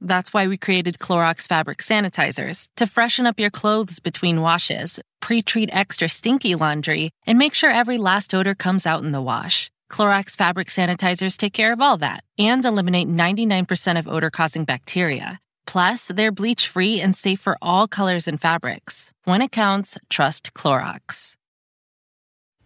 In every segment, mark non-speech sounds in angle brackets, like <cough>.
That's why we created Clorox fabric sanitizers to freshen up your clothes between washes, pre treat extra stinky laundry, and make sure every last odor comes out in the wash. Clorox fabric sanitizers take care of all that and eliminate 99% of odor causing bacteria. Plus, they're bleach free and safe for all colors and fabrics. When it counts, trust Clorox.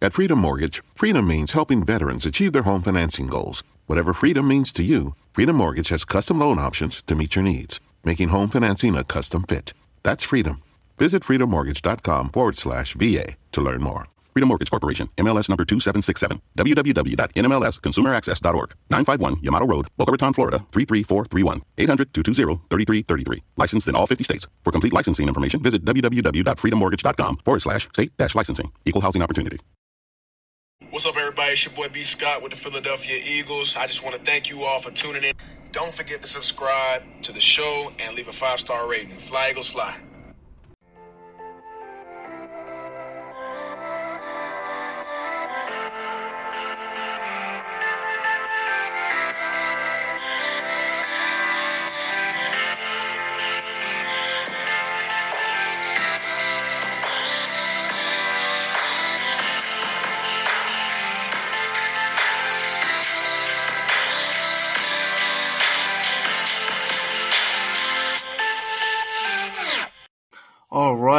At Freedom Mortgage, freedom means helping veterans achieve their home financing goals. Whatever freedom means to you, Freedom Mortgage has custom loan options to meet your needs, making home financing a custom fit. That's freedom. Visit freedommortgage.com forward slash VA to learn more. Freedom Mortgage Corporation, MLS number 2767, www.nmlsconsumeraccess.org, 951 Yamato Road, Boca Raton, Florida, 33431, 800-220-3333. Licensed in all 50 states. For complete licensing information, visit www.freedommortgage.com forward slash state dash licensing. Equal housing opportunity. What's up, everybody? It's your boy B. Scott with the Philadelphia Eagles. I just want to thank you all for tuning in. Don't forget to subscribe to the show and leave a five star rating. Fly Eagles Fly.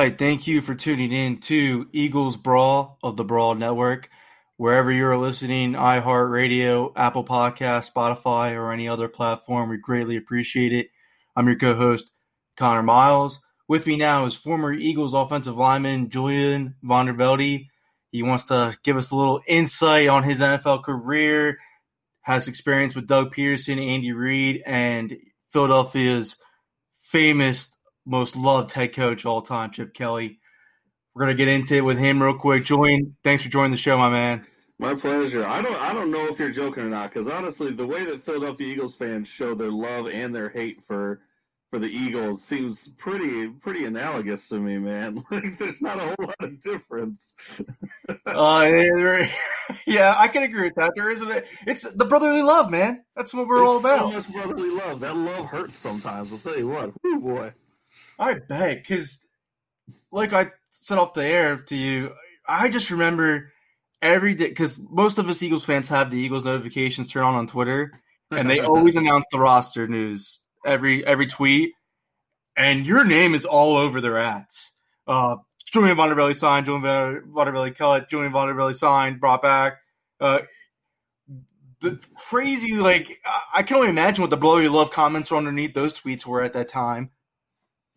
Right. Thank you for tuning in to Eagles Brawl of the Brawl Network. Wherever you're listening, iHeartRadio, Apple Podcast, Spotify, or any other platform, we greatly appreciate it. I'm your co host, Connor Miles. With me now is former Eagles offensive lineman Julian Vandervelde. He wants to give us a little insight on his NFL career, has experience with Doug Pederson, Andy Reid, and Philadelphia's famous most loved head coach of all time, Chip Kelly. We're gonna get into it with him real quick. Julian, thanks for joining the show, my man. My pleasure. I don't I don't know if you're joking or not, because honestly, the way that Philadelphia Eagles fans show their love and their hate for for the Eagles seems pretty pretty analogous to me, man. <laughs> Like there's not a whole lot of difference. <laughs> uh, yeah, I can agree with that. There isn't. A, it's the brotherly love, man. That's what we're all about. So much brotherly love. That love hurts sometimes. I'll tell you what. Whoo, boy. I bet, because like I said off the air to you, I just remember every day because most of us Eagles fans have the Eagles notifications turned on on Twitter, and they <laughs> always announce the roster news every every tweet, and your name is all over their ads. Uh, Julian Vandervelde signed, Julian Vandervelde cut, Julian Vandervelde signed, brought back. Uh, the crazy, like I can only imagine what the blow you love comments were underneath those tweets were at that time.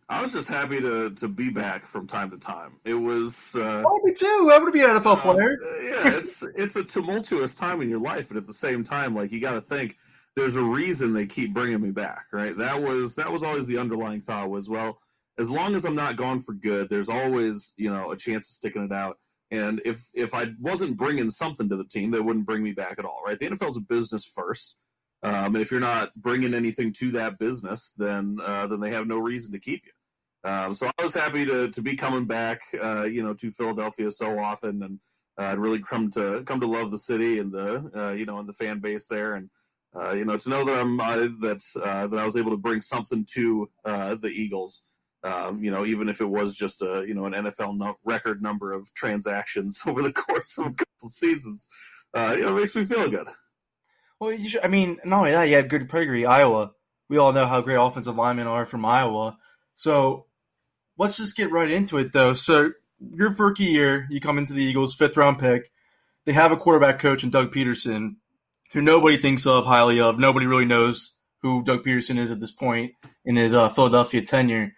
I was just happy to to be back from time to time. It was. Uh, oh, me too. I want to be an NFL player. Uh, yeah, it's <laughs> it's a tumultuous time in your life, but at the same time, like you got to think there's a reason they keep bringing me back, right? That was that was always the underlying thought was well, as long as I'm not gone for good, there's always you know a chance of sticking it out. And if if I wasn't bringing something to the team, they wouldn't bring me back at all, right? The NFL's a business first. Um, and if you're not bringing anything to that business, then uh, then they have no reason to keep you. Um, so I was happy to to be coming back, uh, you know, to Philadelphia so often, and uh, I'd really come to come to love the city and the uh, you know and the fan base there, and uh, you know to know that I'm uh, that uh, that I was able to bring something to the Eagles. Um, you know, even if it was just a you know an NFL no- record number of transactions <laughs> over the course of a couple seasons, uh, you know, it makes me feel good. Well, should, I mean, not only that, you had good pedigree. Iowa. We all know how great offensive linemen are from Iowa. So let's just get right into it, though. So your rookie year, you come into the Eagles, fifth round pick. They have a quarterback coach in Doug Pederson, who nobody thinks of highly of. Nobody really knows who Doug Pederson is at this point in his uh, Philadelphia tenure.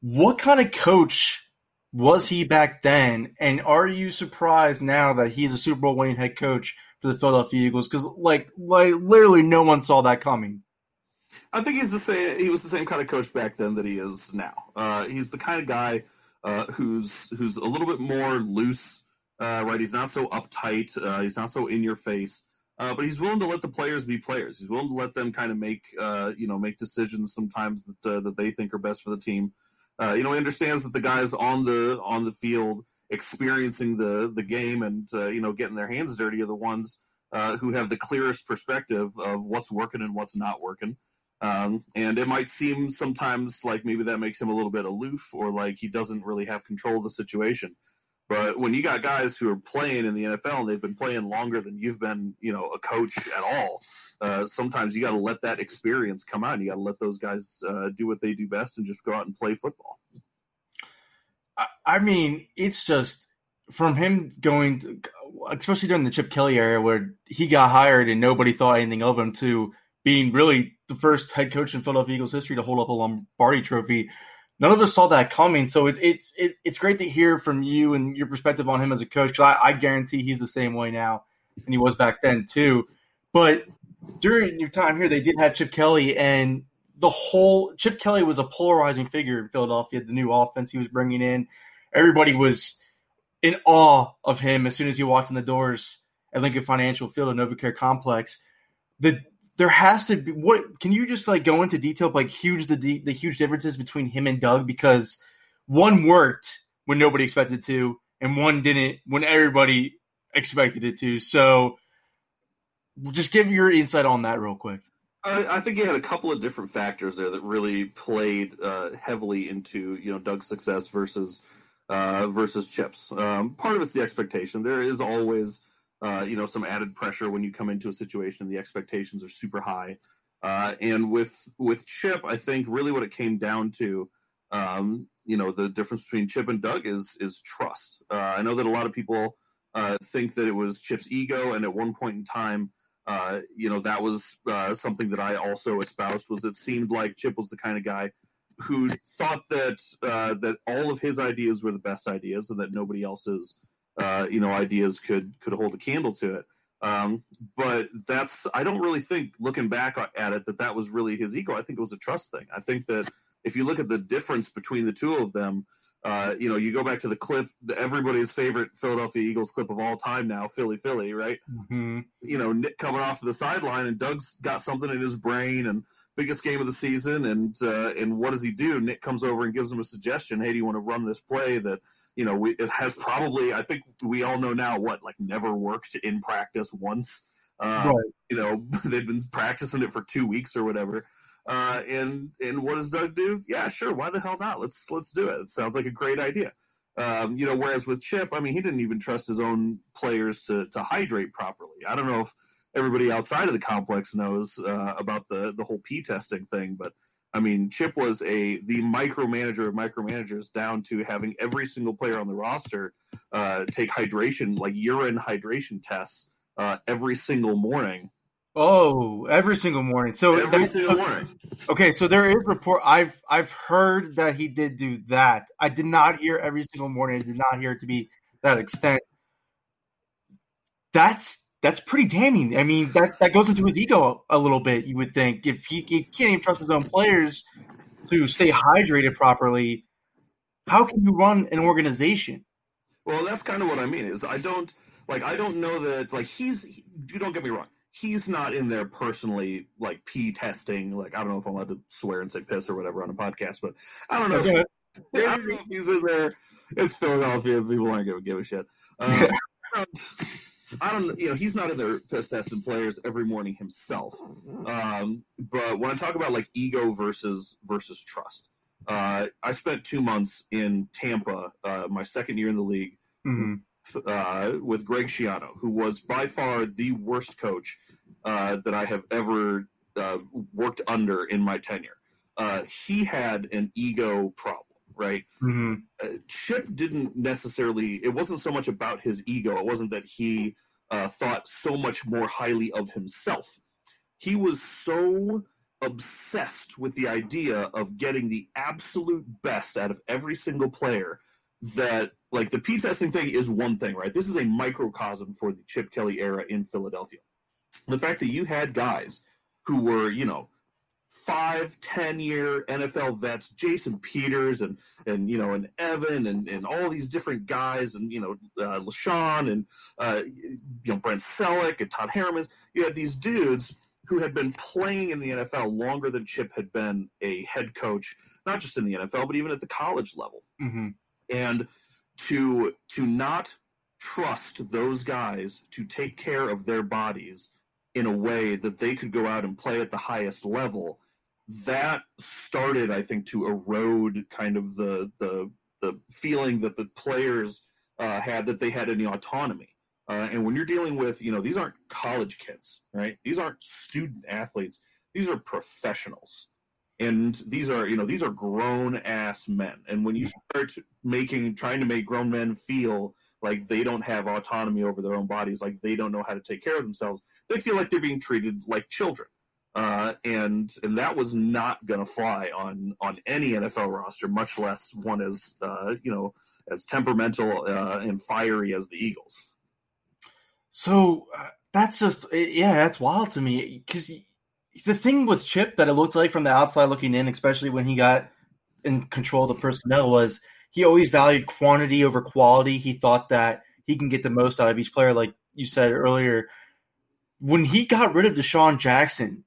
What kind of coach was he back then? And are you surprised now that he's a Super Bowl winning head coach for the Philadelphia Eagles? Because like, like literally no one saw that coming. I think he's the same. He was the same kind of coach back then that he is now. Uh, he's the kind of guy uh, who's who's a little bit more loose, uh, right? He's not so uptight. Uh, he's not so in your face. Uh, but he's willing to let the players be players. He's willing to let them kind of make uh, you know make decisions sometimes that that they think are best for the team. you know, he understands that the guys on the on the field experiencing the the game and you know getting their hands dirty are the ones who have the clearest perspective of what's working and what's not working. Um, and it might seem sometimes like maybe that makes him a little bit aloof or like he doesn't really have control of the situation. But when you got guys who are playing in the NFL and they've been playing longer than you've been, you know, a coach at all, uh, sometimes you got to let that experience come out. You got to let those guys uh, do what they do best and just go out and play football. I mean, it's just from him going, to, especially during the Chip Kelly era, where he got hired and nobody thought anything of him, to being really the first head coach in Philadelphia Eagles history to hold up a Lombardi trophy. None of us saw that coming, so it, it's it, it's great to hear from you and your perspective on him as a coach. Because I, I guarantee he's the same way now, and he was back then too. But during your time here, they did have Chip Kelly, and the whole Chip Kelly was a polarizing figure in Philadelphia. The new offense he was bringing in, everybody was in awe of him as soon as he walked in the doors at Lincoln Financial Field and NovaCare Complex. The there has to be what can you just like go into detail like huge the the huge differences between him and Doug because one worked when nobody expected to and one didn't when everybody expected it to so just give your insight on that real quick I, I think you had a couple of different factors there that really played uh, heavily into you know Doug's success versus uh, versus Chips. Um, part of it's the expectation. There is always uh, you know, some added pressure when you come into a situation. The expectations are super high, uh, and with with Chip, I think really what it came down to, um, you know, the difference between Chip and Doug is is trust. Uh, I know that a lot of people uh, think that it was Chip's ego, and at one point in time. Uh, you know that was something that I also espoused. Was it seemed like Chip was the kind of guy who thought that that all of his ideas were the best ideas, and that nobody else's uh, you know ideas could could hold a candle to it. Um, but that's I don't really think looking back at it that that was really his ego. I think it was a trust thing. I think that if you look at the difference between the two of them, uh, you know, you go back to the clip, the, everybody's favorite Philadelphia Eagles clip of all time now, Philly, Philly, right? Mm-hmm. You know, Nick coming off to the sideline, and Doug's got something in his brain, and biggest game of the season, and uh, and what does he do? Nick comes over and gives him a suggestion. Hey, do you want to run this play that you know we, it has probably? I think we all know now what like never worked in practice once. Uh, right. You know, <laughs> they've been practicing it for two weeks or whatever. Uh, and and what does Doug do? Yeah, sure. Why the hell not? Let's let's do it. It sounds like a great idea. Um, you know, whereas with Chip, I mean, he didn't even trust his own players to to hydrate properly. I don't know if everybody outside of the complex knows uh, about the the whole P testing thing, but I mean, Chip was a the micromanager of micromanagers down to having every single player on the roster uh, take hydration, like urine hydration tests, uh, every single morning Oh, every single morning. So every single morning. Okay, so there is report. I've I've heard that he did do that. I did not hear every single morning. I did not hear it to be that extent. That's that's pretty damning. I mean, that that goes into his ego a, a little bit. You would think if he, he can't even trust his own players to stay hydrated properly, how can you run an organization? Well, that's kind of what I mean. Is I don't like I don't know that like he's. He, don't get me wrong he's not in there personally like p testing like i don't know if i'm allowed to swear and say piss or whatever on a podcast but i don't know, if, <laughs> I don't know if he's in there it's philadelphia people aren't gonna give a shit um, <laughs> I don't, you know, he's not in there piss testing players every morning himself. Um, but when I talk about like ego versus versus trust, uh, I spent two months in Tampa, uh, my second year in the league, mm-hmm. uh, with Greg Schiano, who was by far the worst coach uh, that I have ever uh, worked under in my tenure. Uh, he had an ego problem, right? Mm-hmm. Uh, Chip didn't necessarily. It wasn't so much about his ego. It wasn't that he uh, thought so much more highly of himself. He was so obsessed with the idea of getting the absolute best out of every single player that like the P testing thing is one thing, right? This is a microcosm for the Chip Kelly era in Philadelphia. The fact that you had guys who were, you know, five, ten year NFL vets, Jason Peters and and you know and Evan and, and all these different guys and you know uh, LeSean and uh, you know Brent Celek and Todd Herremans. You had these dudes who had been playing in the NFL longer than Chip had been a head coach, not just in the NFL but even at the college level. Mm-hmm. And to to not trust those guys to take care of their bodies in a way that they could go out and play at the highest level. That started i think to erode kind of the the the feeling that the players uh, had that they had any autonomy. Uh, and when you're dealing with you know these aren't college kids right? These aren't student athletes. These are professionals. And these are you know these are grown ass men. And when you start making trying to make grown men feel like they don't have autonomy over their own bodies like they don't know how to take care of themselves they feel like they're being treated like children uh, and and that was not going to fly on on any NFL roster, much less one as uh, you know as temperamental uh, and fiery as the Eagles. So uh, that's just yeah, that's wild to me because the thing with Chip that it looked like from the outside looking in, especially when he got in control of the personnel, was he always valued quantity over quality. He thought that he can get the most out of each player, like you said earlier. When he got rid of DeSean Jackson,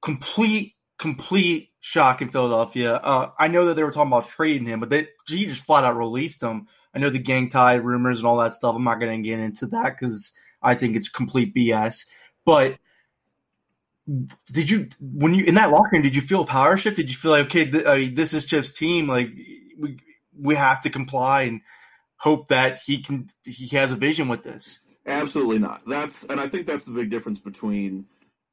complete complete shock in Philadelphia. Uh, I know that they were talking about trading him, but they, he just flat out released him. I know the gang tie rumors and all that stuff. I'm not going to get into that because I think it's complete BS. But did you, when you in that locker room, did you feel power shift? Did you feel like, okay, th- I mean, this is Chip's team. Like we we have to comply and hope that he can he has a vision with this. Absolutely not. That's and I think that's the big difference between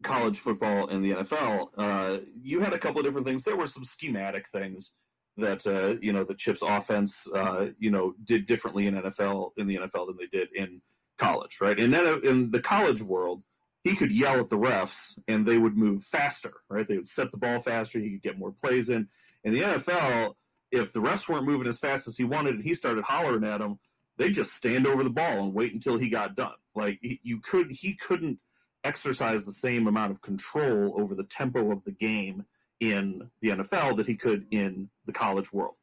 college football and the NFL, uh, you had a couple of different things. There were some schematic things that uh, you know the Chips offense uh, you know did differently in NFL in the NFL than they did in college, right? And then in the college world, he could yell at the refs and they would move faster, right? They would set the ball faster. He could get more plays in. In the NFL, if the refs weren't moving as fast as he wanted and he started hollering at them, they just stand over the ball and wait until he got done. Like you could, he couldn't exercise the same amount of control over the tempo of the game in the NFL that he could in the college world.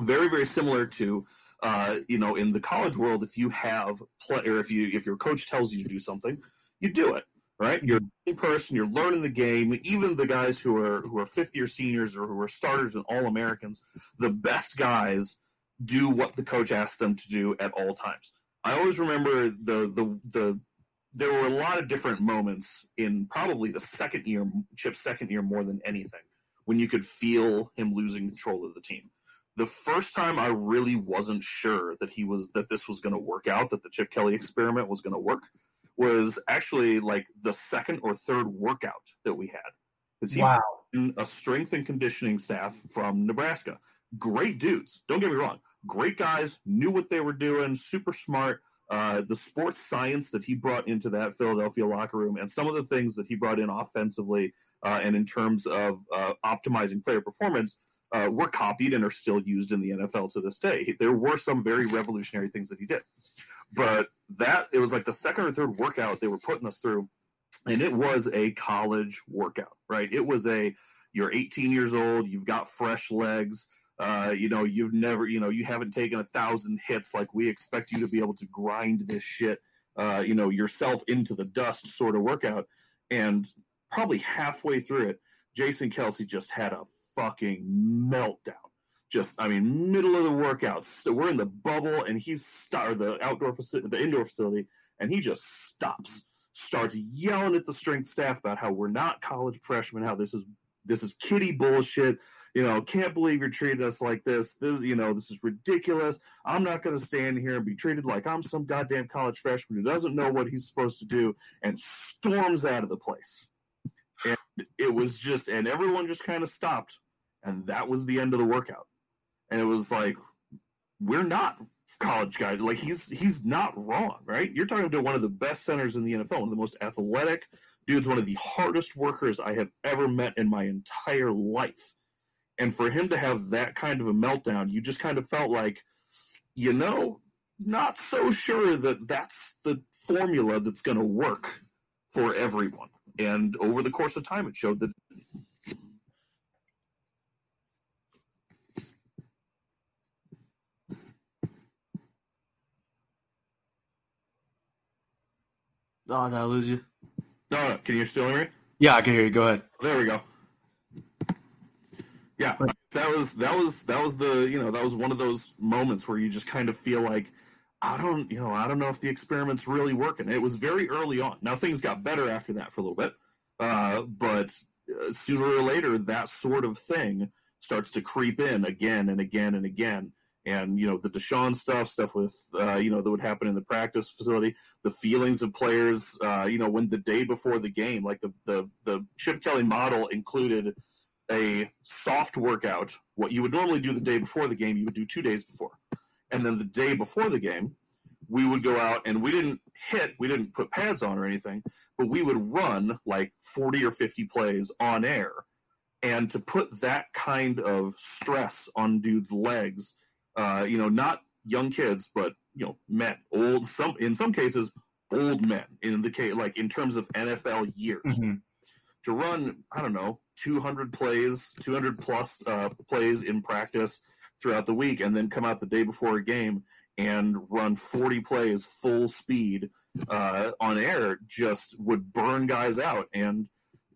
Very, very similar to, uh, you know, in the college world, if you have play, or if you if your coach tells you to do something, you do it. Right, you're a person. You're learning the game. Even the guys who are who are fifth year seniors or who are starters and all Americans, the best guys do what the coach asks them to do at all times. I always remember the the the there were a lot of different moments in probably the second year, Chip's second year more than anything, when you could feel him losing control of the team. The first time I really wasn't sure that he was that this was going to work out, that the Chip Kelly experiment was going to work, was actually like the second or third workout that we had. Because he wow. a strength and conditioning staff from Nebraska. Great dudes. Don't get me wrong. Great guys, knew what they were doing, super smart uh, the sports science that he brought into that Philadelphia locker room and some of the things that he brought in offensively uh, and in terms of uh, optimizing player performance uh, were copied and are still used in the NFL to this day. There were some very revolutionary things that he did, but that it was like the second or third workout they were putting us through, and it was a college workout, right? It was a you're 18 years old, you've got fresh legs. Uh, you know, you've never, you know, you haven't taken a thousand hits like we expect you to be able to grind this shit, uh, you know, yourself into the dust sort of workout. And probably halfway through it, Jason Kelce just had a fucking meltdown. Just, I mean, middle of the workout. So we're in the bubble, and he's st- the outdoor facility, the indoor facility, and he just stops, starts yelling at the strength staff about how we're not college freshmen, how this is this is kitty bullshit. You know, can't believe you're treating us like this. This, you know, this is ridiculous. I'm not going to stand here and be treated like I'm some goddamn college freshman who doesn't know what he's supposed to do and storms out of the place. And it was just, and everyone just kind of stopped, and that was the end of the workout. And it was like, we're not college guys. Like he's he's not wrong, right? You're talking to one of the best centers in the NFL, one of the most athletic dudes, one of the hardest workers I have ever met in my entire life. And for him to have that kind of a meltdown, you just kind of felt like, you know, not so sure that that's the formula that's going to work for everyone. And over the course of time, it showed that Oh, did I lose you? No, no. Can you still hear me? Yeah, I can hear you. Go ahead. There we go. Yeah, that was that was that was the you know that was one of those moments where you just kind of feel like I don't you know I don't know if the experiment's really working. It was very early on. Now things got better after that for a little bit, uh, but uh, sooner or later that sort of thing starts to creep in again and again and again and you know the DeSean stuff, stuff with uh, you know that would happen in the practice facility, the feelings of players, uh, you know, when the day before the game, like the the the Chip Kelly model included a soft workout. What you would normally do the day before the game, you would do two days before, and then the day before the game, we would go out and we didn't hit, we didn't put pads on or anything, but we would run like forty or fifty plays on air. And to put that kind of stress on dudes' legs uh, you know, not young kids, but you know, men, old some in some cases, old men in the case like in terms of NFL years. Mm-hmm. To run, I don't know, 200 plays, 200 plus uh, plays in practice throughout the week, and then come out the day before a game and run 40 plays full speed uh, on air just would burn guys out. And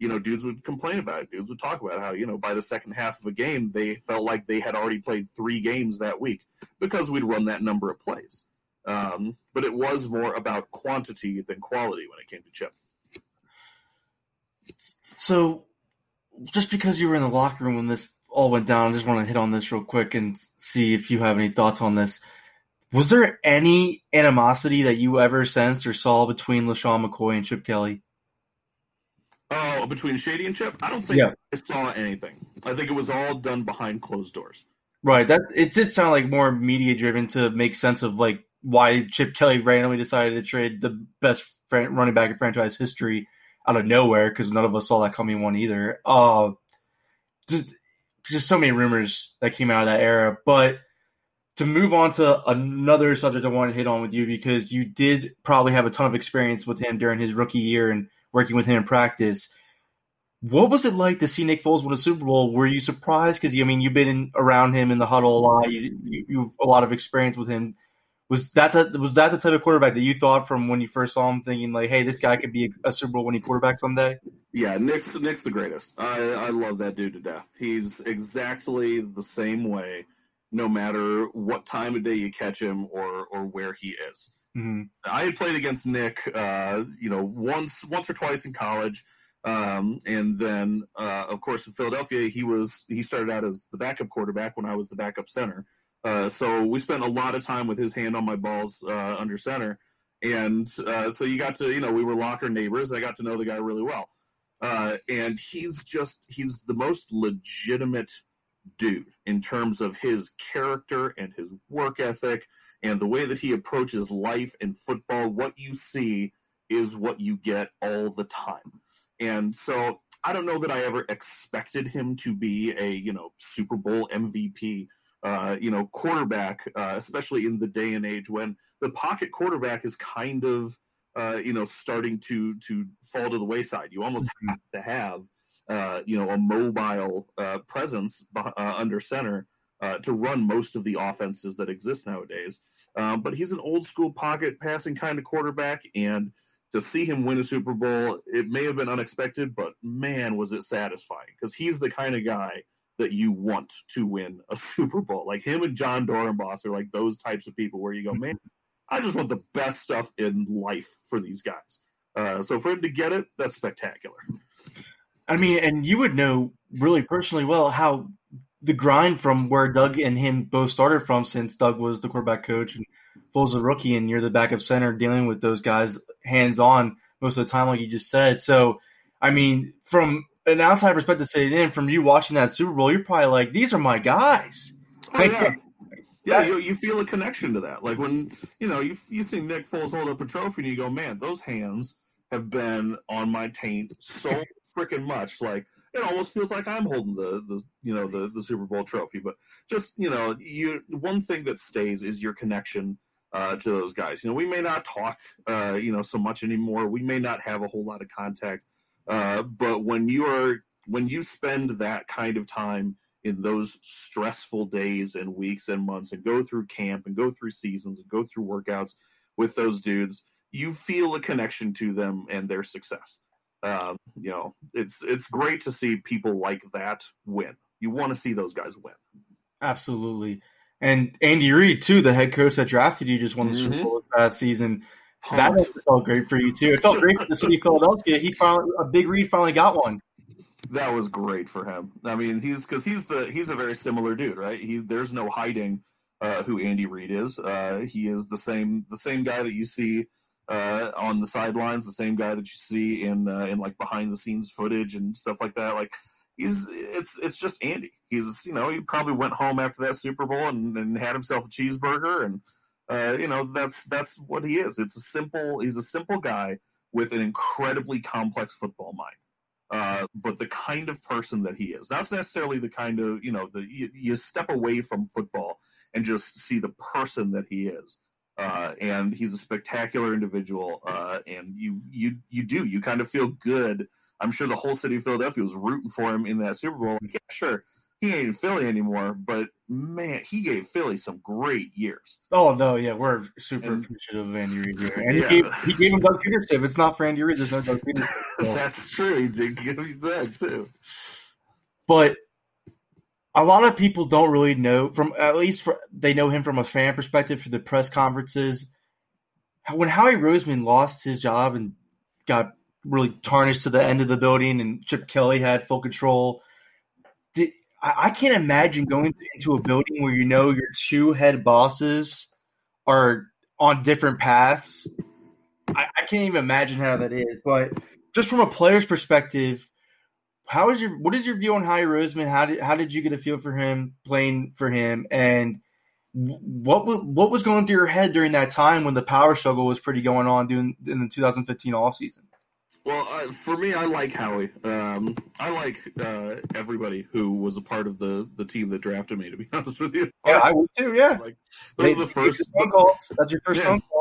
you know, dudes would complain about it. Dudes would talk about how, you know, by the second half of a game, they felt like they had already played three games that week because we'd run that number of plays. Um, but it was more about quantity than quality when it came to Chip. So, just because you were in the locker room when this all went down, I just want to hit on this real quick and see if you have any thoughts on this. Was there any animosity that you ever sensed or saw between LeSean McCoy and Chip Kelly? Oh, between Shady and Chip, I don't think yeah. I saw anything. I think it was all done behind closed doors. Right. That it did sound like more media driven to make sense of like why Chip Kelly randomly decided to trade the best running back in franchise history out of nowhere because none of us saw that coming one either. Uh, just, just so many rumors that came out of that era. But to move on to another subject I want to hit on with you because you did probably have a ton of experience with him during his rookie year and working with him in practice. What was it like to see Nick Foles win a Super Bowl? Were you surprised? Because I mean, you've been in, around him in the huddle a lot. You, you, you, have a lot of experience with him. Was that the, was that the type of quarterback that you thought from when you first saw him, thinking like, "Hey, this guy could be a, a Super Bowl winning quarterback someday"? Yeah, Nick's Nick's the greatest. I I love that dude to death. He's exactly the same way, no matter what time of day you catch him or or where he is. Mm-hmm. I had played against Nick, uh, you know, once once or twice in college, um, and then uh, of course in Philadelphia he was he started out as the backup quarterback when I was the backup center. Uh, so we spent a lot of time with his hand on my balls uh, under center, and uh, so you got to you know we were locker neighbors. I got to know the guy really well, uh, and he's just he's the most legitimate dude in terms of his character and his work ethic and the way that he approaches life and football. What you see is what you get all the time. And so I don't know that I ever expected him to be a, you know, Super Bowl MVP, uh, you know, quarterback, uh, especially in the day and age when the pocket quarterback is kind of, uh, you know, starting to to fall to the wayside. You almost mm-hmm. have to have uh, you know, a mobile uh, presence uh, under center uh, to run most of the offenses that exist nowadays. Um, but he's an old school pocket passing kind of quarterback, and to see him win a Super Bowl, it may have been unexpected, but man, was it satisfying because he's the kind of guy that you want to win a <laughs> Super Bowl. Like him and Jon Dorenbos are like those types of people where you go, man, I just want the best stuff in life for these guys. Uh, so for him to get it, that's spectacular. I mean, and you would know really personally well how the grind from where Doug and him both started from since Doug was the quarterback coach and Foles a rookie and you're the backup center dealing with those guys hands on most of the time, like you just said. So, I mean, from an outside perspective, sitting in from you watching that Super Bowl, you're probably like, these are my guys. Oh, yeah. Yeah, you, you feel a connection to that. Like when you know you you see Nick Foles hold up a trophy and you go, man, those hands have been on my taint so freaking much. Like it almost feels like I'm holding the the you know the the Super Bowl trophy. But just you know, you one thing that stays is your connection uh, to those guys. You know, we may not talk uh, you know so much anymore. We may not have a whole lot of contact. Uh, but when you are when you spend that kind of time in those stressful days and weeks and months and go through camp and go through seasons and go through workouts with those dudes, you feel a connection to them and their success. Um, you know, it's it's great to see people like that win. You want to see those guys win. Absolutely. And Andy Reid too, the head coach that drafted you, just won the mm-hmm. Super Bowl that season. That felt great for you too. It felt great for the city of Philadelphia. He finally, a big Reid finally got one that was great for him. I mean, he's because he's the he's a very similar dude, right? He there's no hiding uh, who Andy Reid is. Uh, he is the same the same guy that you see uh, on the sidelines, the same guy that you see in uh, in like behind the scenes footage and stuff like that. Like he's it's it's just Andy. He's you know he probably went home after that Super Bowl and, and had himself a cheeseburger and uh, you know that's that's what he is. It's a simple he's a simple guy with an incredibly complex football mind. Uh, but the kind of person that he is. Not necessarily the kind of, you know, the you, you step away from football and just see the person that he is. Uh, and he's a spectacular individual. Uh, and you, you, you do, you kind of feel good. I'm sure the whole city of Philadelphia was rooting for him in that Super Bowl. Like, yeah, sure, he ain't in Philly anymore, but man, he gave Philly some great years. Oh no, yeah, we're super and, appreciative of Andy Reid here, and yeah. he, gave, he gave him Doug Pederson. If it's not for Andy Reid, there's no Doug <laughs> Pederson. So. That's true. He did give me that too. But a lot of people don't really know from at least for, they know him from a fan perspective for the press conferences. When Howie Roseman lost his job and got really tarnished to the end of the building, and Chip Kelly had full control I, I can't imagine going into a building where you know your two head bosses are on different paths. I, I can't even imagine how that is. But just from a player's perspective, how is your what is your view on Howie Roseman? How did how did you get a feel for him playing for him, and what what was going through your head during that time when the power struggle was pretty going on during in the 2015 offseason? Well, uh, for me, I like Howie. Um, I like uh, everybody who was a part of the, the team that drafted me. To be <laughs> honest with you, yeah, I would too. Yeah, like those are the first phone calls. That's your first yeah. phone call.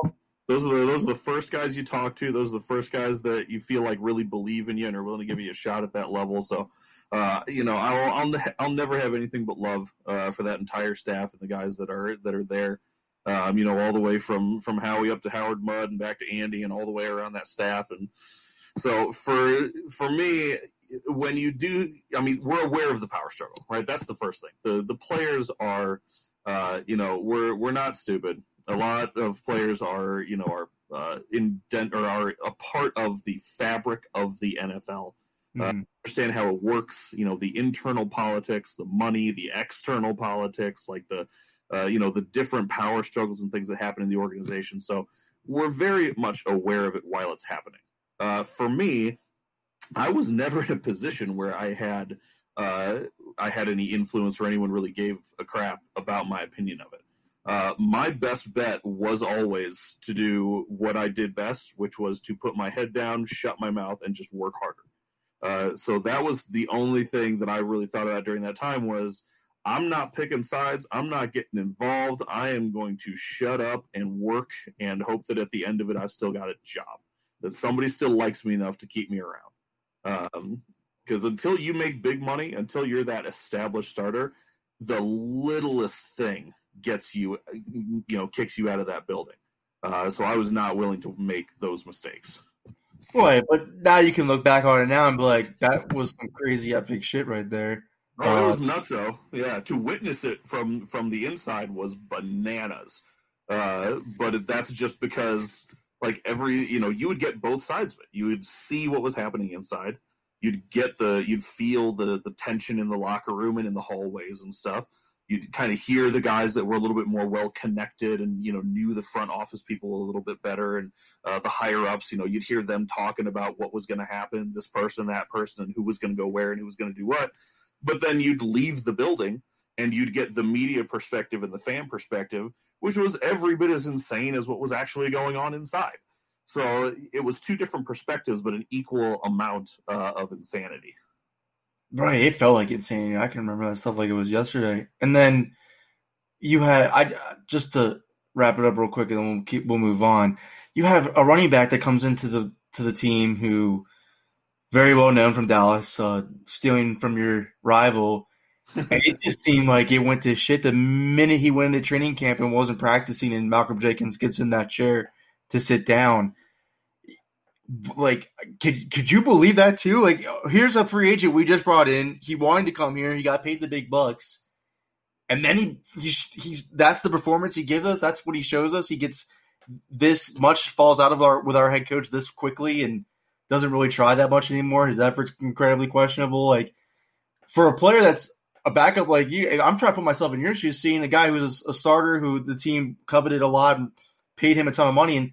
Those are the those are the first guys you talk to. Those are the first guys that you feel like really believe in you and are willing to give you a shot at that level. So, uh, you know, I'll, I'll I'll never have anything but love uh, for that entire staff and the guys that are that are there. Um, you know, all the way from from Howie up to Howard Mudd and back to Andy and all the way around that staff and so for for me, when you do, I mean, we're aware of the power struggle, right? That's the first thing. The the players are, uh, you know, we're we're not stupid. A lot of players are, you know, are uh, indent or are a part of the fabric of the NFL. Uh, mm-hmm. understand how it works, you know, the internal politics, the money, the external politics, like the, uh, you know, the different power struggles and things that happen in the organization. So we're very much aware of it while it's happening. Uh, for me, I was never in a position where I had uh, I had any influence or anyone really gave a crap about my opinion of it. Uh, my best bet was always to do what I did best, which was to put my head down, shut my mouth, and just work harder. Uh, so that was the only thing that I really thought about during that time was I'm not picking sides. I'm not getting involved. I am going to shut up and work and hope that at the end of it, I've still got a job that somebody still likes me enough to keep me around. Because um, until you make big money, until you're that established starter, the littlest thing gets you, you know, kicks you out of that building. Uh, so I was not willing to make those mistakes. Boy, but now you can look back on it now and be like, that was some crazy epic shit right there. Oh, it was uh, nuts, though. Yeah, to witness it from from the inside was bananas. Uh, but that's just because like every you know you would get both sides of it you would see what was happening inside you'd get the you'd feel the the tension in the locker room and in the hallways and stuff you'd kind of hear the guys that were a little bit more well connected and you know knew the front office people a little bit better and uh, the higher ups you know you'd hear them talking about what was going to happen this person that person and who was going to go where and who was going to do what. But then you'd leave the building and you'd get the media perspective and the fan perspective which was every bit as insane as what was actually going on inside. So it was two different perspectives but an equal amount uh, of insanity Right, it felt like insanity. I can remember that stuff like it was yesterday. And then you had I just to wrap it up real quick, and then we'll keep we'll move on. You have a running back that comes into the to the team who very well known from Dallas, uh, stealing from your rival. and <laughs> it just seemed like it went to shit the minute he went into training camp and wasn't practicing, and Malcolm Jenkins gets in that chair to sit down like could could you believe that too? Like here's a free agent we just brought in. He wanted to come here. He got paid the big bucks, and then he he's he that's the performance he gives us. That's what he shows us. He gets this much falls out of our with our head coach this quickly and doesn't really try that much anymore. His efforts incredibly questionable. Like for a player that's a backup like you, I'm trying to put myself in your shoes, seeing a guy who's a starter who the team coveted a lot and paid him a ton of money and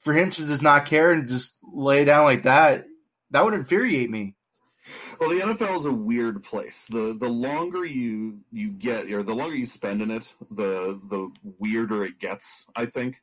for him to just not care and just lay down like that, that would infuriate me. Well, the NFL is a weird place. the The longer you you get, or the longer you spend in it, the the weirder it gets. I think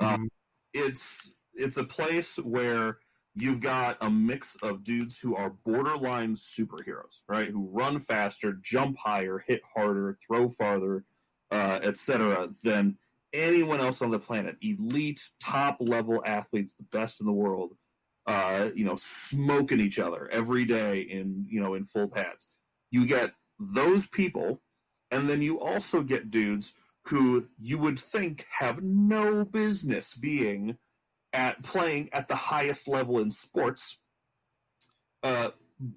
mm-hmm. um, it's it's a place where you've got a mix of dudes who are borderline superheroes, right? Who run faster, jump higher, hit harder, throw farther, uh, etc. Than anyone else on the planet. Elite, top level athletes, the best in the world. Uh, you know, smoking each other every day in you know in full pads. You get those people, and then you also get dudes who you would think have no business being at playing at the highest level in sports. Uh,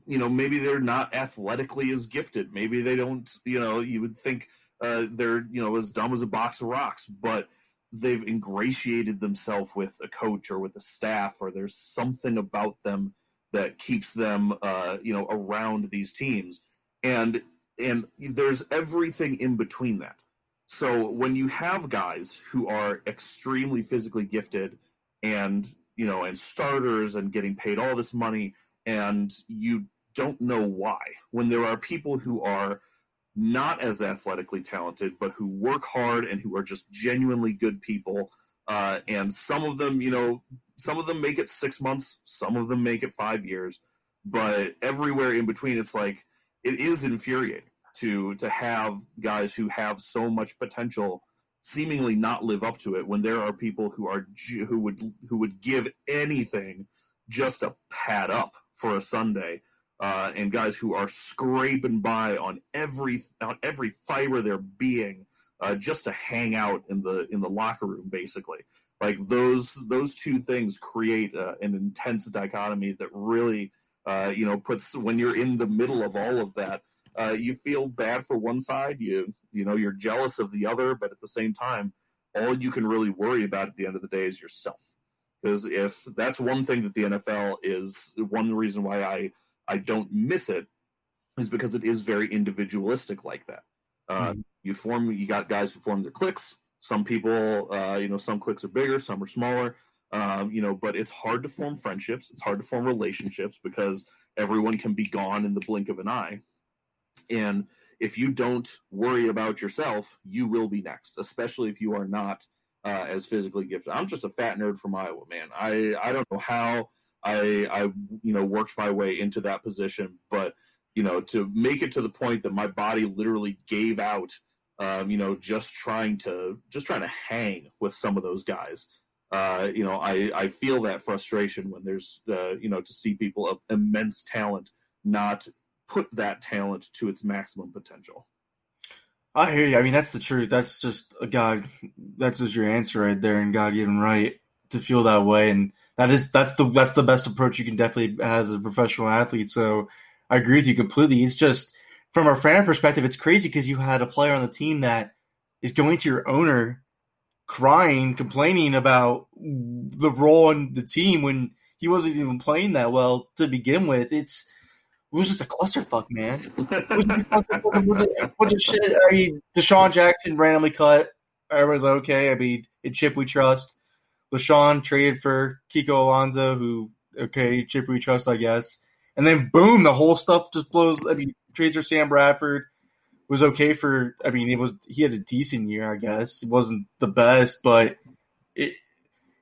you know, maybe they're not athletically as gifted. Maybe they don't. You know, you would think uh, they're you know as dumb as a box of rocks, but they've ingratiated themselves with a coach or with a staff, or there's something about them that keeps them uh, you know around these teams, and and there's everything in between that. So when you have guys who are extremely physically gifted and you know and starters and getting paid all this money and you don't know why when there are people who are not as athletically talented, but who work hard and who are just genuinely good people. Uh, and some of them, you know, some of them make it six months, some of them make it five years, but everywhere in between, it's like it is infuriating to to have guys who have so much potential seemingly not live up to it when there are people who are who would who would give anything just to pad up for a Sunday uh, and guys who are scraping by on every on every fiber of their being uh, just to hang out in the in the locker room, basically. Like those those two things create uh, an intense dichotomy that really uh, you know puts when you're in the middle of all of that. Uh, you feel bad for one side, you you know you're jealous of the other, but at the same time, all you can really worry about at the end of the day is yourself. Because if that's one thing that the NFL is, one reason why I I don't miss it is because it is very individualistic like that. Uh, mm-hmm. You form, you got guys who form their cliques. Some people, uh, you know, some cliques are bigger, some are smaller. Um, you know, but it's hard to form friendships. It's hard to form relationships because everyone can be gone in the blink of an eye. And if you don't worry about yourself, you will be next, especially if you are not uh, as physically gifted. I'm just a fat nerd from Iowa, man. I I don't know how I, I, you know, worked my way into that position. But, you know, to make it to the point that my body literally gave out, um, you know, just trying to, just trying to hang with some of those guys. Uh, you know, I, I feel that frustration when there's, uh, you know, to see people of immense talent not put that talent to its maximum potential. I hear you. I mean, that's the truth. That's just a God. That's just your answer right there, and God given right to feel that way. And that is that's the that's the best approach you can definitely have as a professional athlete. So I agree with you completely. It's just from a fan perspective, it's crazy because you had a player on the team that is going to your owner crying, complaining about the role in the team when he wasn't even playing that well to begin with. It's it was just a clusterfuck, man. <laughs> What the shit? I mean, DeSean Jackson randomly cut. Everybody's like, okay. I mean, in Chip we trust. LeSean traded for Kiko Alonso, who okay, Chip we trust, I guess. And then boom, the whole stuff just blows. I mean, trades for Sam Bradford was okay for. I mean, it was he had a decent year, I guess. It wasn't the best, but it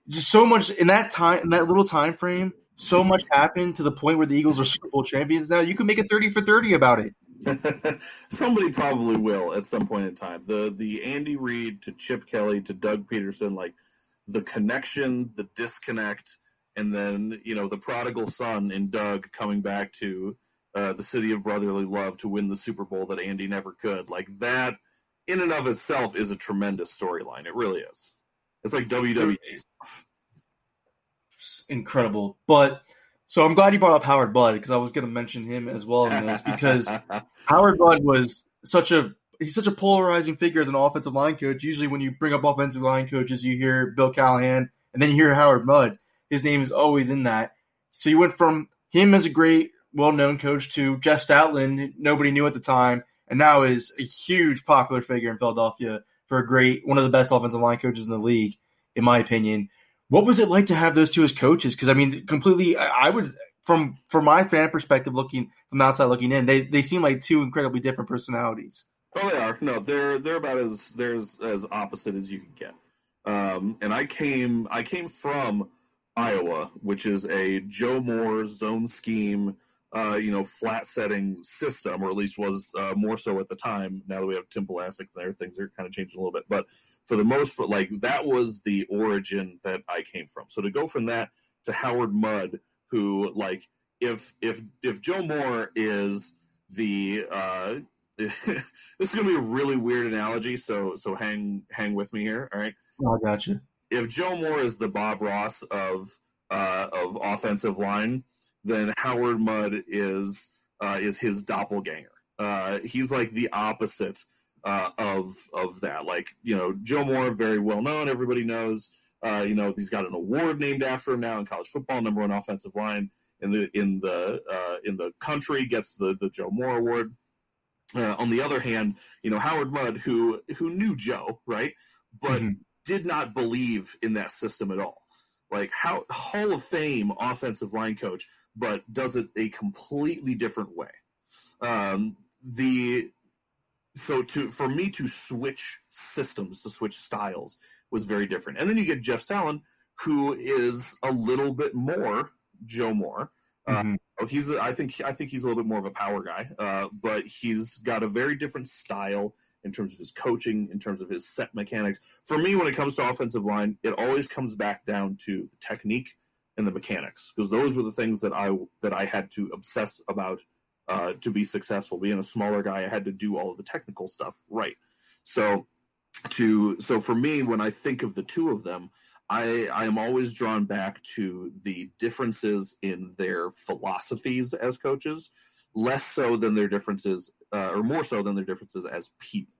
just so much in that time in that little time frame. So much happened to the point where the Eagles are Super Bowl champions now. You can make a thirty for thirty about it. <laughs> Somebody probably will at some point in time. The the Andy Reid to Chip Kelly to Doug Pederson, like the connection, the disconnect, and then you know the prodigal son in Doug coming back to uh, the city of brotherly love to win the Super Bowl that Andy never could. Like that, in and of itself, is a tremendous storyline. It really is. It's like WWE stuff. It's incredible, but. So I'm glad you brought up Howard Mudd because I was going to mention him as well in this because <laughs> Howard Mudd was such a he's such a polarizing figure as an offensive line coach. Usually, when you bring up offensive line coaches, you hear Bill Callahan and then you hear Howard Mudd. His name is always in that. So you went from him as a great, well-known coach to Jeff Stoutland, nobody knew at the time, and now is a huge popular figure in Philadelphia for a great, one of the best offensive line coaches in the league, in my opinion. What was it like to have those two as coaches? Because I mean, completely, I, I would from from my fan perspective, looking from outside looking in, they they seem like two incredibly different personalities. Oh, they are. No, they're they're about as they're as, as opposite as you can get. Um, and I came I came from Iowa, which is a Joe Moore zone scheme, uh, you know, flat setting system, or at least was uh, more so at the time. Now that we have Tim Polasek there, things are kind of changing a little bit. But for the most part, like that was the origin that I came from. So to go from that to Howard Mudd, who like if if if Joe Moore is the uh, <laughs> this is gonna be a really weird analogy, so so hang hang with me here. All right. Oh, I got you. If Joe Moore is the Bob Ross of uh, of offensive line, then Howard Mudd is uh, is his doppelganger. Uh, he's like the opposite uh, of of that. Like you know, Joe Moore, very well known, everybody knows. Uh, you know, he's got an award named after him now in college football, number one offensive line in the in the uh, in the country, gets the the Joe Moore Award. Uh, on the other hand, you know Howard Mudd, who who knew Joe, right, but mm-hmm. did not believe in that system at all. Like how Hall of Fame offensive line coach, but does it a completely different way. Um, the so to for me to switch systems, to switch styles, was very different. And then you get Jeff Stoutland, who is a little bit more Joe Moore. Uh, mm-hmm. Uh, he's a, I think I think he's a little bit more of a power guy, uh, but he's got a very different style in terms of his coaching, in terms of his set mechanics. For me, when it comes to offensive line, it always comes back down to the technique and the mechanics because those were the things that I that I had to obsess about uh, to be successful. Being a smaller guy, I had to do all of the technical stuff right. So to so for me when i think of the two of them i i am always drawn back to the differences in their philosophies as coaches less so than their differences uh, or more so than their differences as people.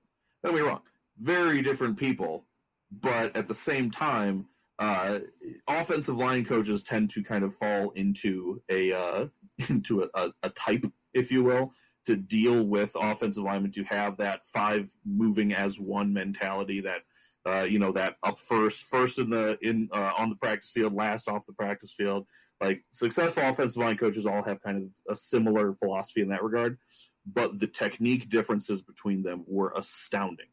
Don't get me wrong very different people but at the same time uh, offensive line coaches tend to kind of fall into a uh, <laughs> into a, a, a type if you will to deal with offensive linemen to have that five moving as one mentality that uh, you know that up first first in the in uh, on the practice field last off the practice field. Like successful offensive line coaches all have kind of a similar philosophy in that regard but the technique differences between them were astounding.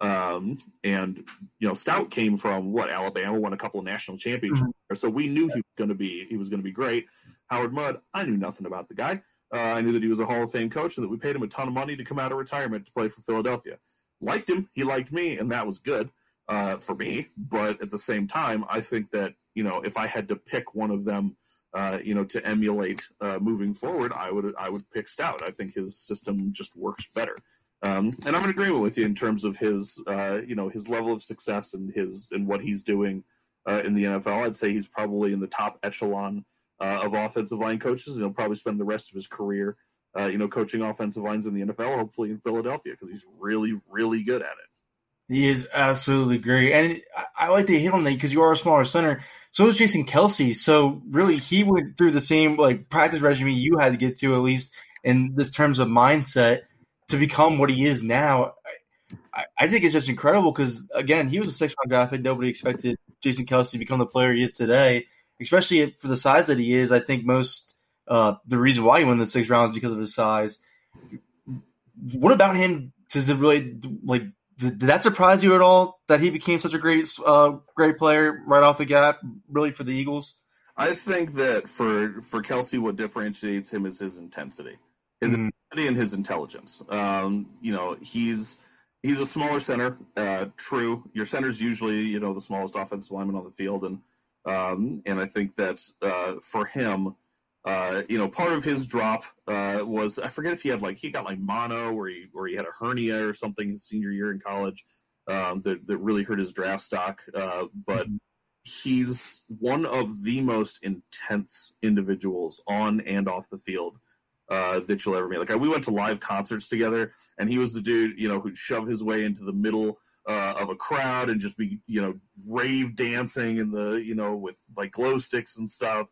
Um, and you know stout came from what alabama won a couple of national championships mm-hmm. so we knew he was going to be he was going to be great. Howard mudd i knew nothing about the guy. Uh, I knew that he was a Hall of Fame coach and that we paid him a ton of money to come out of retirement to play for Philadelphia. Liked him, he liked me, and that was good uh, for me. But at the same time, I think that you know if I had to pick one of them, uh, you know, to emulate uh, moving forward, I would I would pick Stout. I think his system just works better. Um, and I'm in agreement with you in terms of his, uh, you know, his level of success and his and what he's doing uh, in the NFL. I'd say he's probably in the top echelon uh, of offensive line coaches. and He'll probably spend the rest of his career, you know, coaching offensive lines in the NFL, hopefully in Philadelphia, because he's really, really good at it. He is absolutely great, and I, like to hit on that because you are a smaller center. So is Jason Kelce. So really, he went through the same like practice regimen you had to get to at least in this terms of mindset to become what he is now. I, I think it's just incredible because again, he was a six round draft pick. Nobody expected Jason Kelce to become the player he is today, especially for the size that he is. I think most uh, the reason why he won the six rounds because of his size. What about him? Does it really like? Did, did that surprise you at all that he became such a great, uh, great player right off the gap? Really for the Eagles? I think that for for Kelce, what differentiates him is his intensity, his mm. intensity and his intelligence. Um, you know, he's he's a smaller center. Uh, true, your center's usually you know the smallest offensive lineman on the field, and um, and I think that uh, for him, uh, you know, part of his drop uh, was I forget if he had like he got like mono or he or he had a hernia or something his senior year in college um, that that really hurt his draft stock. Uh, but mm-hmm he's one of the most intense individuals on and off the field uh, that you'll ever meet. Like we went to live concerts together, and he was the dude you know who'd shove his way into the middle uh, of a crowd and just be you know rave dancing in the you know with like glow sticks and stuff,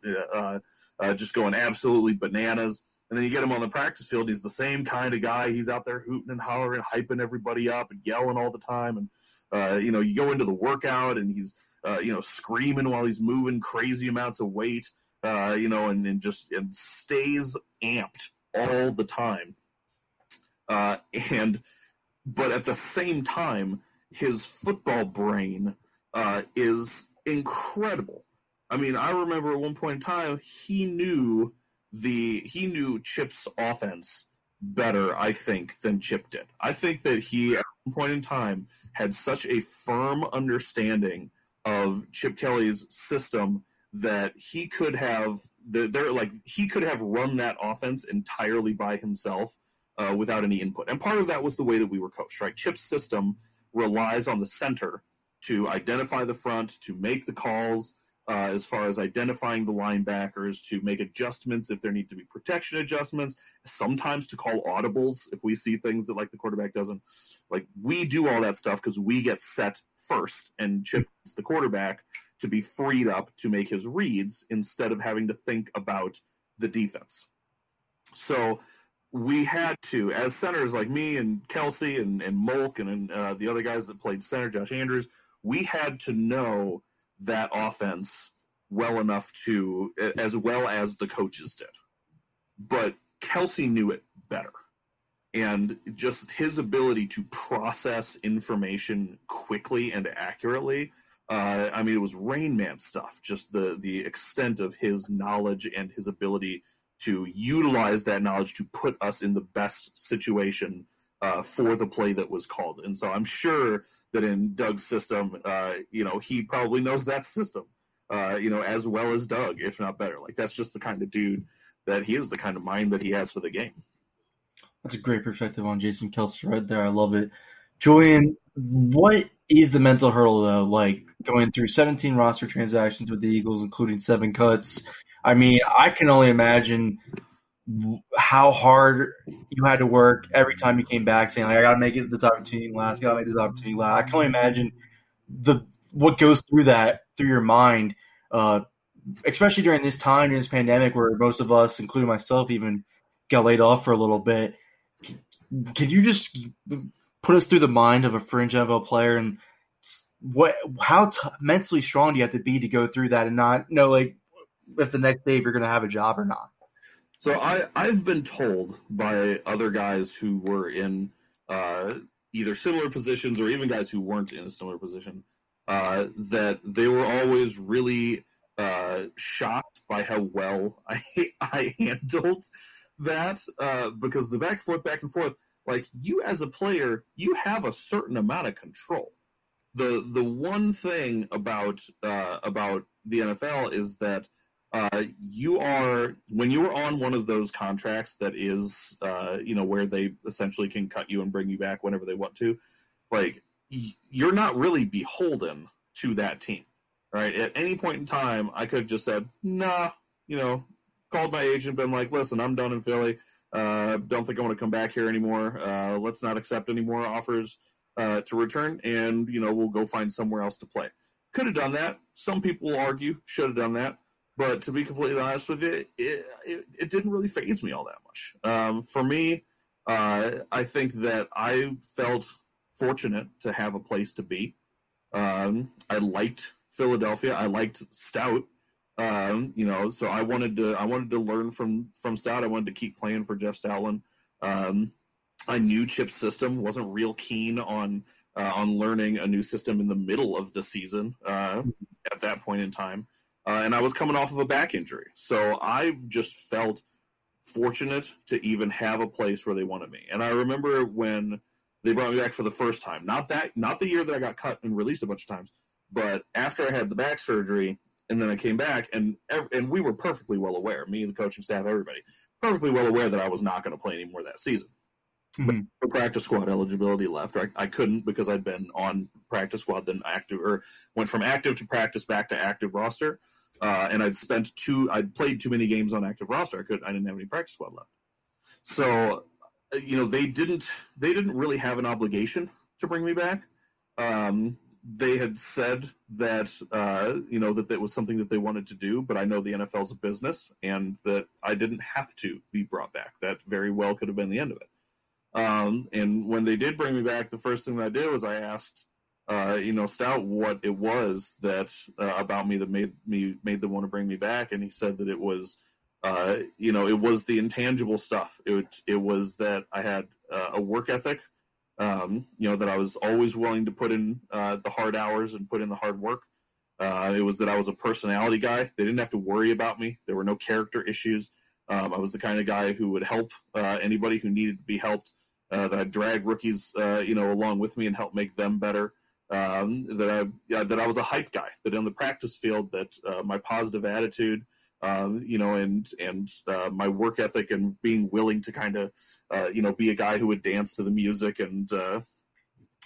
uh, just going absolutely bananas. And then you get him on the practice field. He's the same kind of guy. He's out there hooting and hollering, hyping everybody up, and yelling all the time. And uh, you know, you go into the workout, and he's uh, you know, screaming while he's moving crazy amounts of weight, uh, you know, and, and just and stays amped all the time. Uh, and but at the same time, his football brain uh, is incredible. I mean, I remember at one point in time he knew the he knew Chip's offense better, I think, than Chip did. I think that he at one point in time had such a firm understanding of Chip Kelly's system that he could have they're like he could have run that offense entirely by himself uh, without any input. And part of that was the way that we were coached, right? Chip's system relies on the center to identify the front, to make the calls, uh, as far as identifying the linebackers, to make adjustments if there need to be protection adjustments, sometimes to call audibles if we see things that like the quarterback doesn't. Like we do all that stuff because we get set first, and Chip the quarterback to be freed up to make his reads instead of having to think about the defense. So we had to, as centers like me and Kelce and, and Molk and, and uh, the other guys that played center, Josh Andrews, we had to know that offense well enough to, as well as the coaches did. But Kelce knew it better. And just his ability to process information quickly and accurately. Uh, I mean, it was Rain Man stuff. Just the the extent of his knowledge and his ability to utilize that knowledge to put us in the best situation uh, for the play that was called. And so I'm sure that in Doug's system, uh, you know, he probably knows that system, uh, you know, as well as Doug, if not better. Like that's just the kind of dude that he is, the kind of mind that he has for the game. That's a great perspective on Jason Kelce right there. I love it. Julian, what is the mental hurdle though? Like going through 17 roster transactions with the Eagles, including seven cuts. I mean, I can only imagine how hard you had to work every time you came back, saying like, "I got to make it this opportunity last. I got to make this opportunity last." I can only imagine the what goes through that through your mind, uh, especially during this time in this pandemic, where most of us, including myself, even got laid off for a little bit. Can you just put us through the mind of a fringe NFL player and what how t- mentally strong do you have to be to go through that and not know like if the next day if you're going to have a job or not? So I I've been told by other guys who were in uh, either similar positions or even guys who weren't in a similar position uh, that they were always really uh, shocked by how well <laughs> I I handled that uh, because the back and forth, back and forth, like you as a player, you have a certain amount of control. The the one thing about uh, about the NFL is that uh, you are when you are on one of those contracts that is uh, you know where they essentially can cut you and bring you back whenever they want to like you're not really beholden to that team right? At any point in time i could have just said nah you know called my agent been like listen i'm done in philly. Uh, don't think i want to come back here anymore. Uh, let's not accept any more offers uh, to return and you know we'll go find somewhere else to play. Could have done that. Some people will argue should have done that but to be completely honest with you, it, it, it didn't really phase me all that much. Um, for me, uh, I think that I felt fortunate to have a place to be. Um, I liked Philadelphia. I liked Stout. Um, you know, so I wanted to I wanted to learn from from Stout. I wanted to keep playing for Jeff Stoutland. Um, I knew system. wasn't real keen on uh, on learning a new system in the middle of the season uh, at that point in time. Uh, and I was coming off of a back injury, so I've just felt fortunate to even have a place where they wanted me. And I remember when they brought me back for the first time. Not that, not the year that I got cut and released a bunch of times, but after I had the back surgery, and then I came back, and and we were perfectly well aware, me, and the coaching staff, everybody, perfectly well aware that I was not going to play anymore that season. Mm-hmm. But practice squad eligibility left. I, I couldn't because I'd been on practice squad, then active, or went from active to practice back to active roster. Uh, and I'd spent two, I'd played too many games on active roster. I could, I didn't have any practice squad left. So, uh, you know, they didn't, they didn't really have an obligation to bring me back. Um, they had said that, uh, you know, that that was something that they wanted to do, but I know the NFL's a business and that I didn't have to be brought back. That very well could have been the end of it. Um, and when they did bring me back, the first thing that I did was I asked, uh, you know, Stout what it was that uh, about me that made me made them want to bring me back, and he said that it was, uh, you know, it was the intangible stuff. It it was that I had uh, a work ethic, um, you know, that I was always willing to put in uh, the hard hours and put in the hard work. Uh, it was that I was a personality guy. They didn't have to worry about me. There were no character issues. Um, I was the kind of guy who would help anybody who needed to be helped. that I'd drag rookies, you know, along with me and help make them better um, that I yeah, that I was a hype guy. That on the practice field, that uh, my positive attitude, um, you know, and and uh, my work ethic and being willing to kind of, uh, you know, be a guy who would dance to the music and, uh,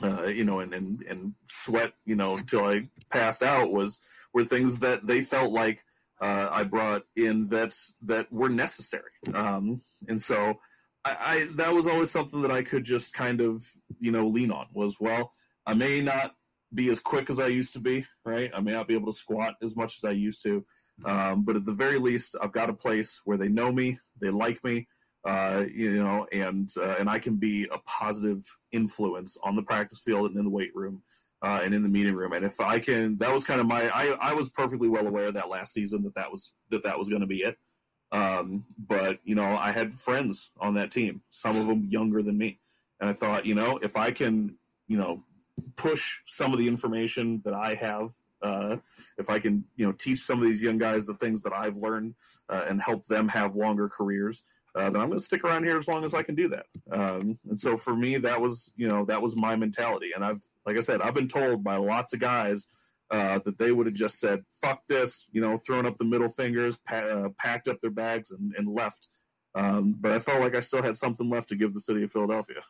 uh, you know, and, and and sweat, you know, until I passed out was were things that they felt like uh, I brought in that that were necessary. Um, and so. I, I, that was always something that I could just kind of you know lean on was well I may not be as quick as I used to be, right? I may not be able to squat as much as I used to. Um, but at the very least, I've got a place where they know me, they like me, uh, you know, and uh, and I can be a positive influence on the practice field and in the weight room uh, and in the meeting room. And if I can, that was kind of my. I, I was perfectly well aware that last season that that was that that was going to be it. Um, but you know, I had friends on that team, some of them younger than me, and I thought, you know, if I can, you know, push some of the information that I have. Uh, if I can, you know, teach some of these young guys the things that I've learned uh, and help them have longer careers, uh, then I'm going to stick around here as long as I can do that. Um, and so for me, that was, you know, that was my mentality. And I've, like I said, I've been told by lots of guys uh, that they would have just said, fuck this, you know, thrown up the middle fingers, pa- uh, packed up their bags and, and left. Um, but I felt like I still had something left to give the city of Philadelphia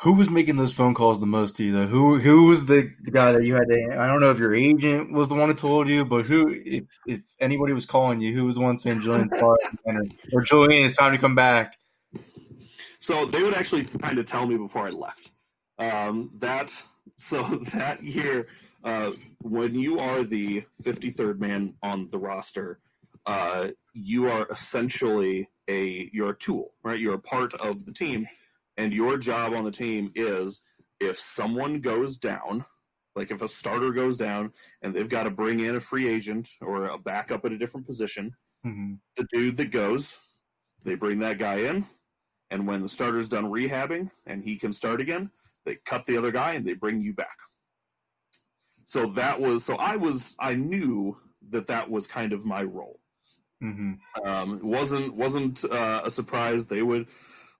who was making those phone calls the most to you though? Who who was the, guy that you had to? I don't know if your agent was the one who told you, but who, if, if anybody was calling you, who was the one saying Julian or Julian, it's time to come back? So they would actually kind of tell me before I left. Um, that so <laughs> that year, uh, when you are the 53rd man on the roster, uh, you are essentially a you're a tool, right? You're a part of the team and your job on the team is if someone goes down, like if a starter goes down and they've got to bring in a free agent or a backup at a different position, mm-hmm. the dude that goes, they bring that guy in. And when the starter's done rehabbing and he can start again, they cut the other guy and they bring you back. So that was, so I was, I knew that that was kind of my role. Mm-hmm. Um, it wasn't wasn't uh, a surprise. They would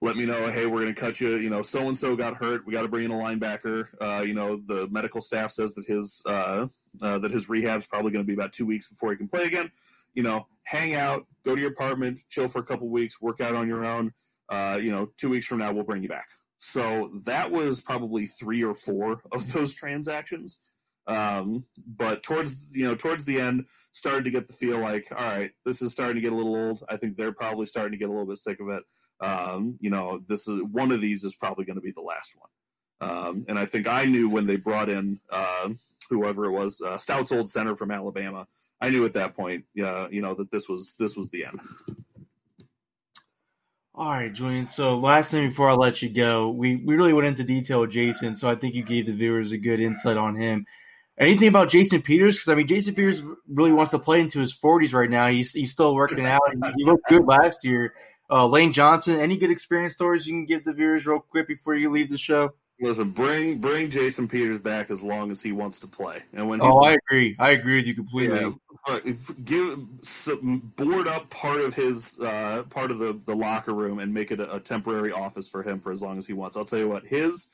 let me know, hey, we're going to cut you. You know, so and so got hurt. We got to bring in a linebacker. Uh, you know, the medical staff says that his uh, uh, that his rehab is probably going to be about two weeks before he can play again. You know, hang out, go to your apartment, chill for a couple weeks, work out on your own. Uh, you know, two weeks from now, we'll bring you back. So that was probably three or four of <laughs> those transactions. Um, but towards you know towards the end, started to get the feel like, all right, this is starting to get a little old. I think they're probably starting to get a little bit sick of it um, you know, this is one of these is probably going to be the last one. Um, and I think I knew when they brought in uh, whoever it was, uh, Stout's old center from Alabama. I knew at that point, uh, you know, that this was this was the end. All right, Julian. So last thing before I let you go, we, we really went into detail with Jason, so I think you gave the viewers a good insight on him. Anything about Jason Peters? Because I mean, Jason Peters really wants to play into his forties right now. He's he's still working out. he looked good last year. Uh, Lane Johnson. Any good experience stories you can give the viewers real quick before you leave the show? Listen, bring bring Jason Peters back as long as he wants to play. And when he, oh, I agree, I agree with you completely. Yeah, give board up part of his uh, part of the, the locker room and make it a, a temporary office for him for as long as he wants. I'll tell you what his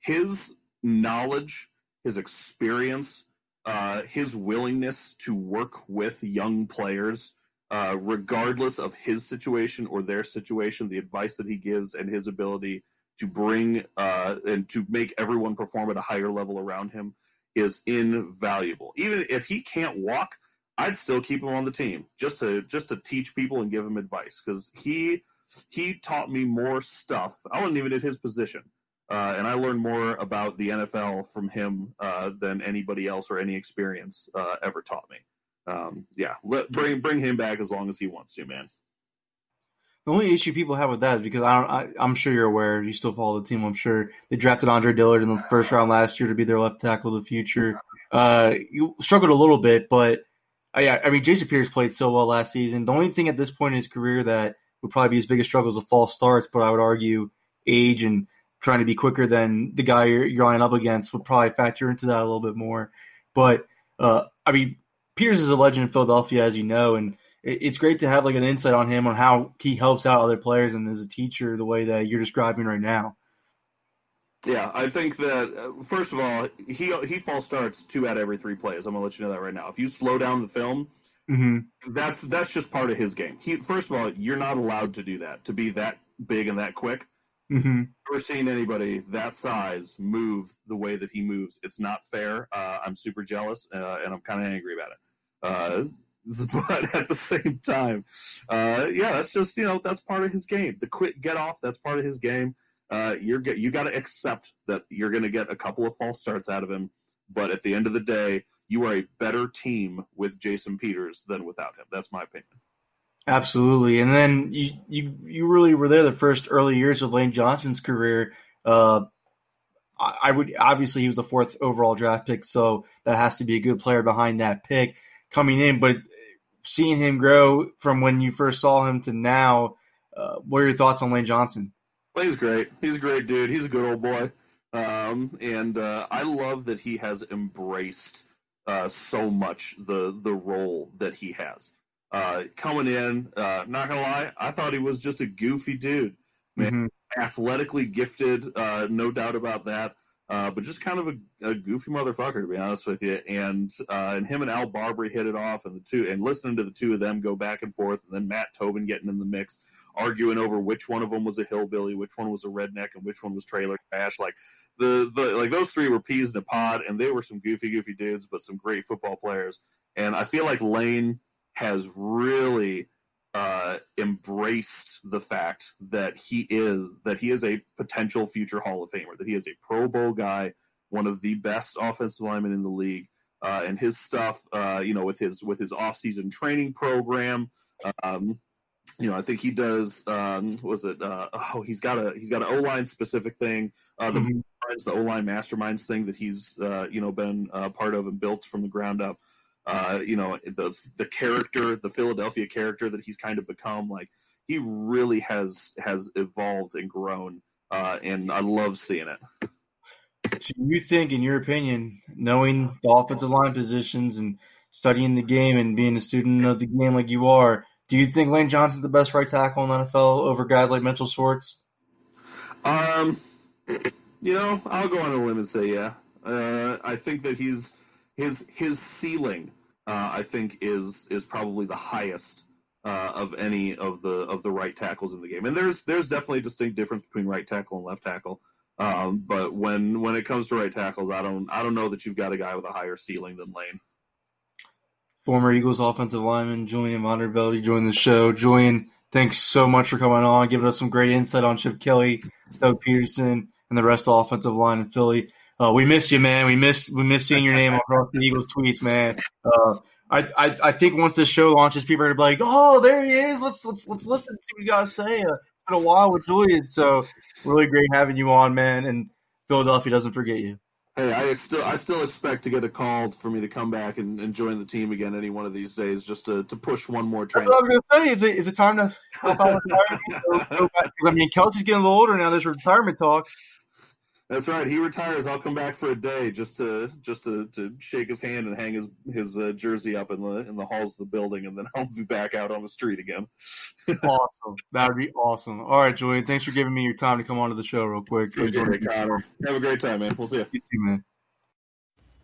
his knowledge, his experience, uh, his willingness to work with young players, uh, regardless of his situation or their situation, the advice that he gives and his ability to bring uh, and to make everyone perform at a higher level around him is invaluable. Even if he can't walk, I'd still keep him on the team just to just to teach people and give him advice because he he taught me more stuff. I wasn't even in his position, uh, and I learned more about the NFL from him uh, than anybody else or any experience uh, ever taught me. Um, yeah, let, bring bring him back as long as he wants to, man. The only issue people have with that is because I don't. I, am sure you're aware. You still follow the team. I'm sure they drafted Andre Dillard in the first round last year to be their left tackle of the future. Uh, you struggled a little bit, but uh, yeah, I mean Jason Peters played so well last season. The only thing at this point in his career that would probably be his biggest struggle is the false starts. But I would argue age and trying to be quicker than the guy you're, you're lining up against would probably factor into that a little bit more. But uh, I mean, Peters is a legend in Philadelphia, as you know, and it's great to have like an insight on him on how he helps out other players and as a teacher the way that you're describing right now. Yeah, I think that uh, first of all, he he false starts two out of every three plays. I'm gonna let you know that right now. If you slow down the film, mm-hmm. that's that's just part of his game. He first of all, you're not allowed to do that to be that big and that quick. Mm-hmm. Never seen anybody that size move the way that he moves. It's not fair. Uh, I'm super jealous uh, and I'm kind of angry about it. Uh, <laughs> but at the same time, uh, yeah, that's just you know that's part of his game. The quick get off, that's part of his game. Uh, you're get, you got to accept that you're going to get a couple of false starts out of him, but at the end of the day, you are a better team with Jason Peters than without him. That's my opinion. Absolutely, and then you you you really were there the first early years of Lane Johnson's career. Uh, I would obviously he was the fourth overall draft pick, so that has to be a good player behind that pick coming in. But seeing him grow from when you first saw him to now, uh, what are your thoughts on Lane Johnson? Well, he's great. He's a great dude. He's a good old boy. Um, and uh, I love that he has embraced uh, so much the the role that he has. Uh, coming in, uh, not gonna lie, I thought he was just a goofy dude. Man, mm-hmm. athletically gifted, uh, no doubt about that. Uh, but just kind of a, a, goofy motherfucker to be honest with you. And uh, and him and Al Barbre hit it off, and the two and listening to the two of them go back and forth, and then Matt Tobin getting in the mix, arguing over which one of them was a hillbilly, which one was a redneck, and which one was trailer trash. Like the the like those three were peas in a pod, and they were some goofy goofy dudes, but some great football players. And I feel like Lane has really uh, embraced the fact that he is that he is a potential future Hall of Famer, that he is a Pro Bowl guy, one of the best offensive linemen in the league, uh, and his stuff, uh, you know, with his with his offseason training program. Um, you know, I think he does. Um, was it? Uh, oh, he's got a he's got an O line specific thing. Uh, the mm-hmm. the O line masterminds thing that he's uh, you know been uh, part of and built from the ground up uh, you know, the the character, the Philadelphia character that he's kind of become. Like he really has has evolved and grown, uh, and I love seeing it. Do you think, in your opinion, knowing the offensive line positions and studying the game and being a student of the game like you are, do you think Lane Johnson's the best right tackle in the NFL over guys like Mitchell Schwartz? Um, you know, I'll go on a limb and say yeah. Uh, I think that he's his his ceiling uh, I think is is probably the highest uh, of any of the of the right tackles in the game. And there's there's definitely a distinct difference between right tackle and left tackle. Um, but when when it comes to right tackles, I don't I don't know that you've got a guy with a higher ceiling than Lane. Former Eagles offensive lineman Julian Vandervelde joined the show. Julian, thanks so much for coming on, giving us some great insight on Chip Kelly, Doug Pederson, and the rest of the offensive line in Philly. Uh, we miss you, man. We miss we miss seeing your name across <laughs> the Eagles tweets, man. Uh, I, I I think once this show launches, people are gonna be like, "Oh, there he is. Let's let's let's listen to what you gotta say." Uh, been a while with Julian, so really great having you on, man. And Philadelphia doesn't forget you. Hey, I still I still expect to get a call for me to come back and, and join the team again any one of these days, just to, to push one more train. That's what I was gonna say. Is it is it time to <laughs> retirement? I mean, Kelce's getting a little older now. There's retirement talks. That's right. He retires. I'll come back for a day just to just to, to shake his hand and hang his his uh, jersey up in the in the halls of the building, and then <laughs> I'll be back out on the street again. <laughs> awesome. That would be awesome. All right, Julian. Thanks for giving me your time to come onto the show real quick. Enjoy Connor. Have a great time, man. We'll see you. you too, man.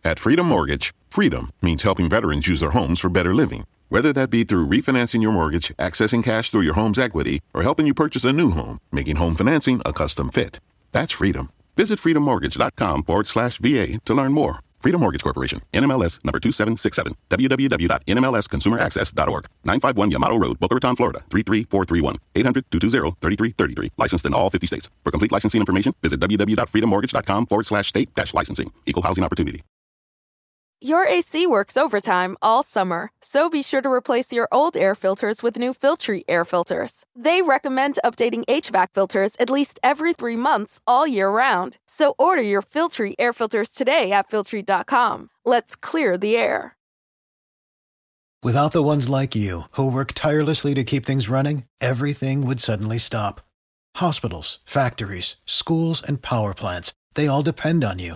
At Freedom Mortgage, freedom means helping veterans use their homes for better living. Whether that be through refinancing your mortgage, accessing cash through your home's equity, or helping you purchase a new home, making home financing a custom fit. That's freedom. Visit freedommortgage.com forward slash VA to learn more. Freedom Mortgage Corporation, NMLS number 2767, www.nmlsconsumeraccess.org, 951 Yamato Road, Boca Raton, Florida, 33431, 800-220-3333. Licensed in all 50 states. For complete licensing information, visit www.freedommortgage.com forward slash state dash licensing. Equal housing opportunity. Your AC works overtime all summer, so be sure to replace your old air filters with new Filtry air filters. They recommend updating HVAC filters at least every three months all year round. So order your Filtry air filters today at Filtry.com. Let's clear the air. Without the ones like you, who work tirelessly to keep things running, everything would suddenly stop. Hospitals, factories, schools, and power plants, they all depend on you.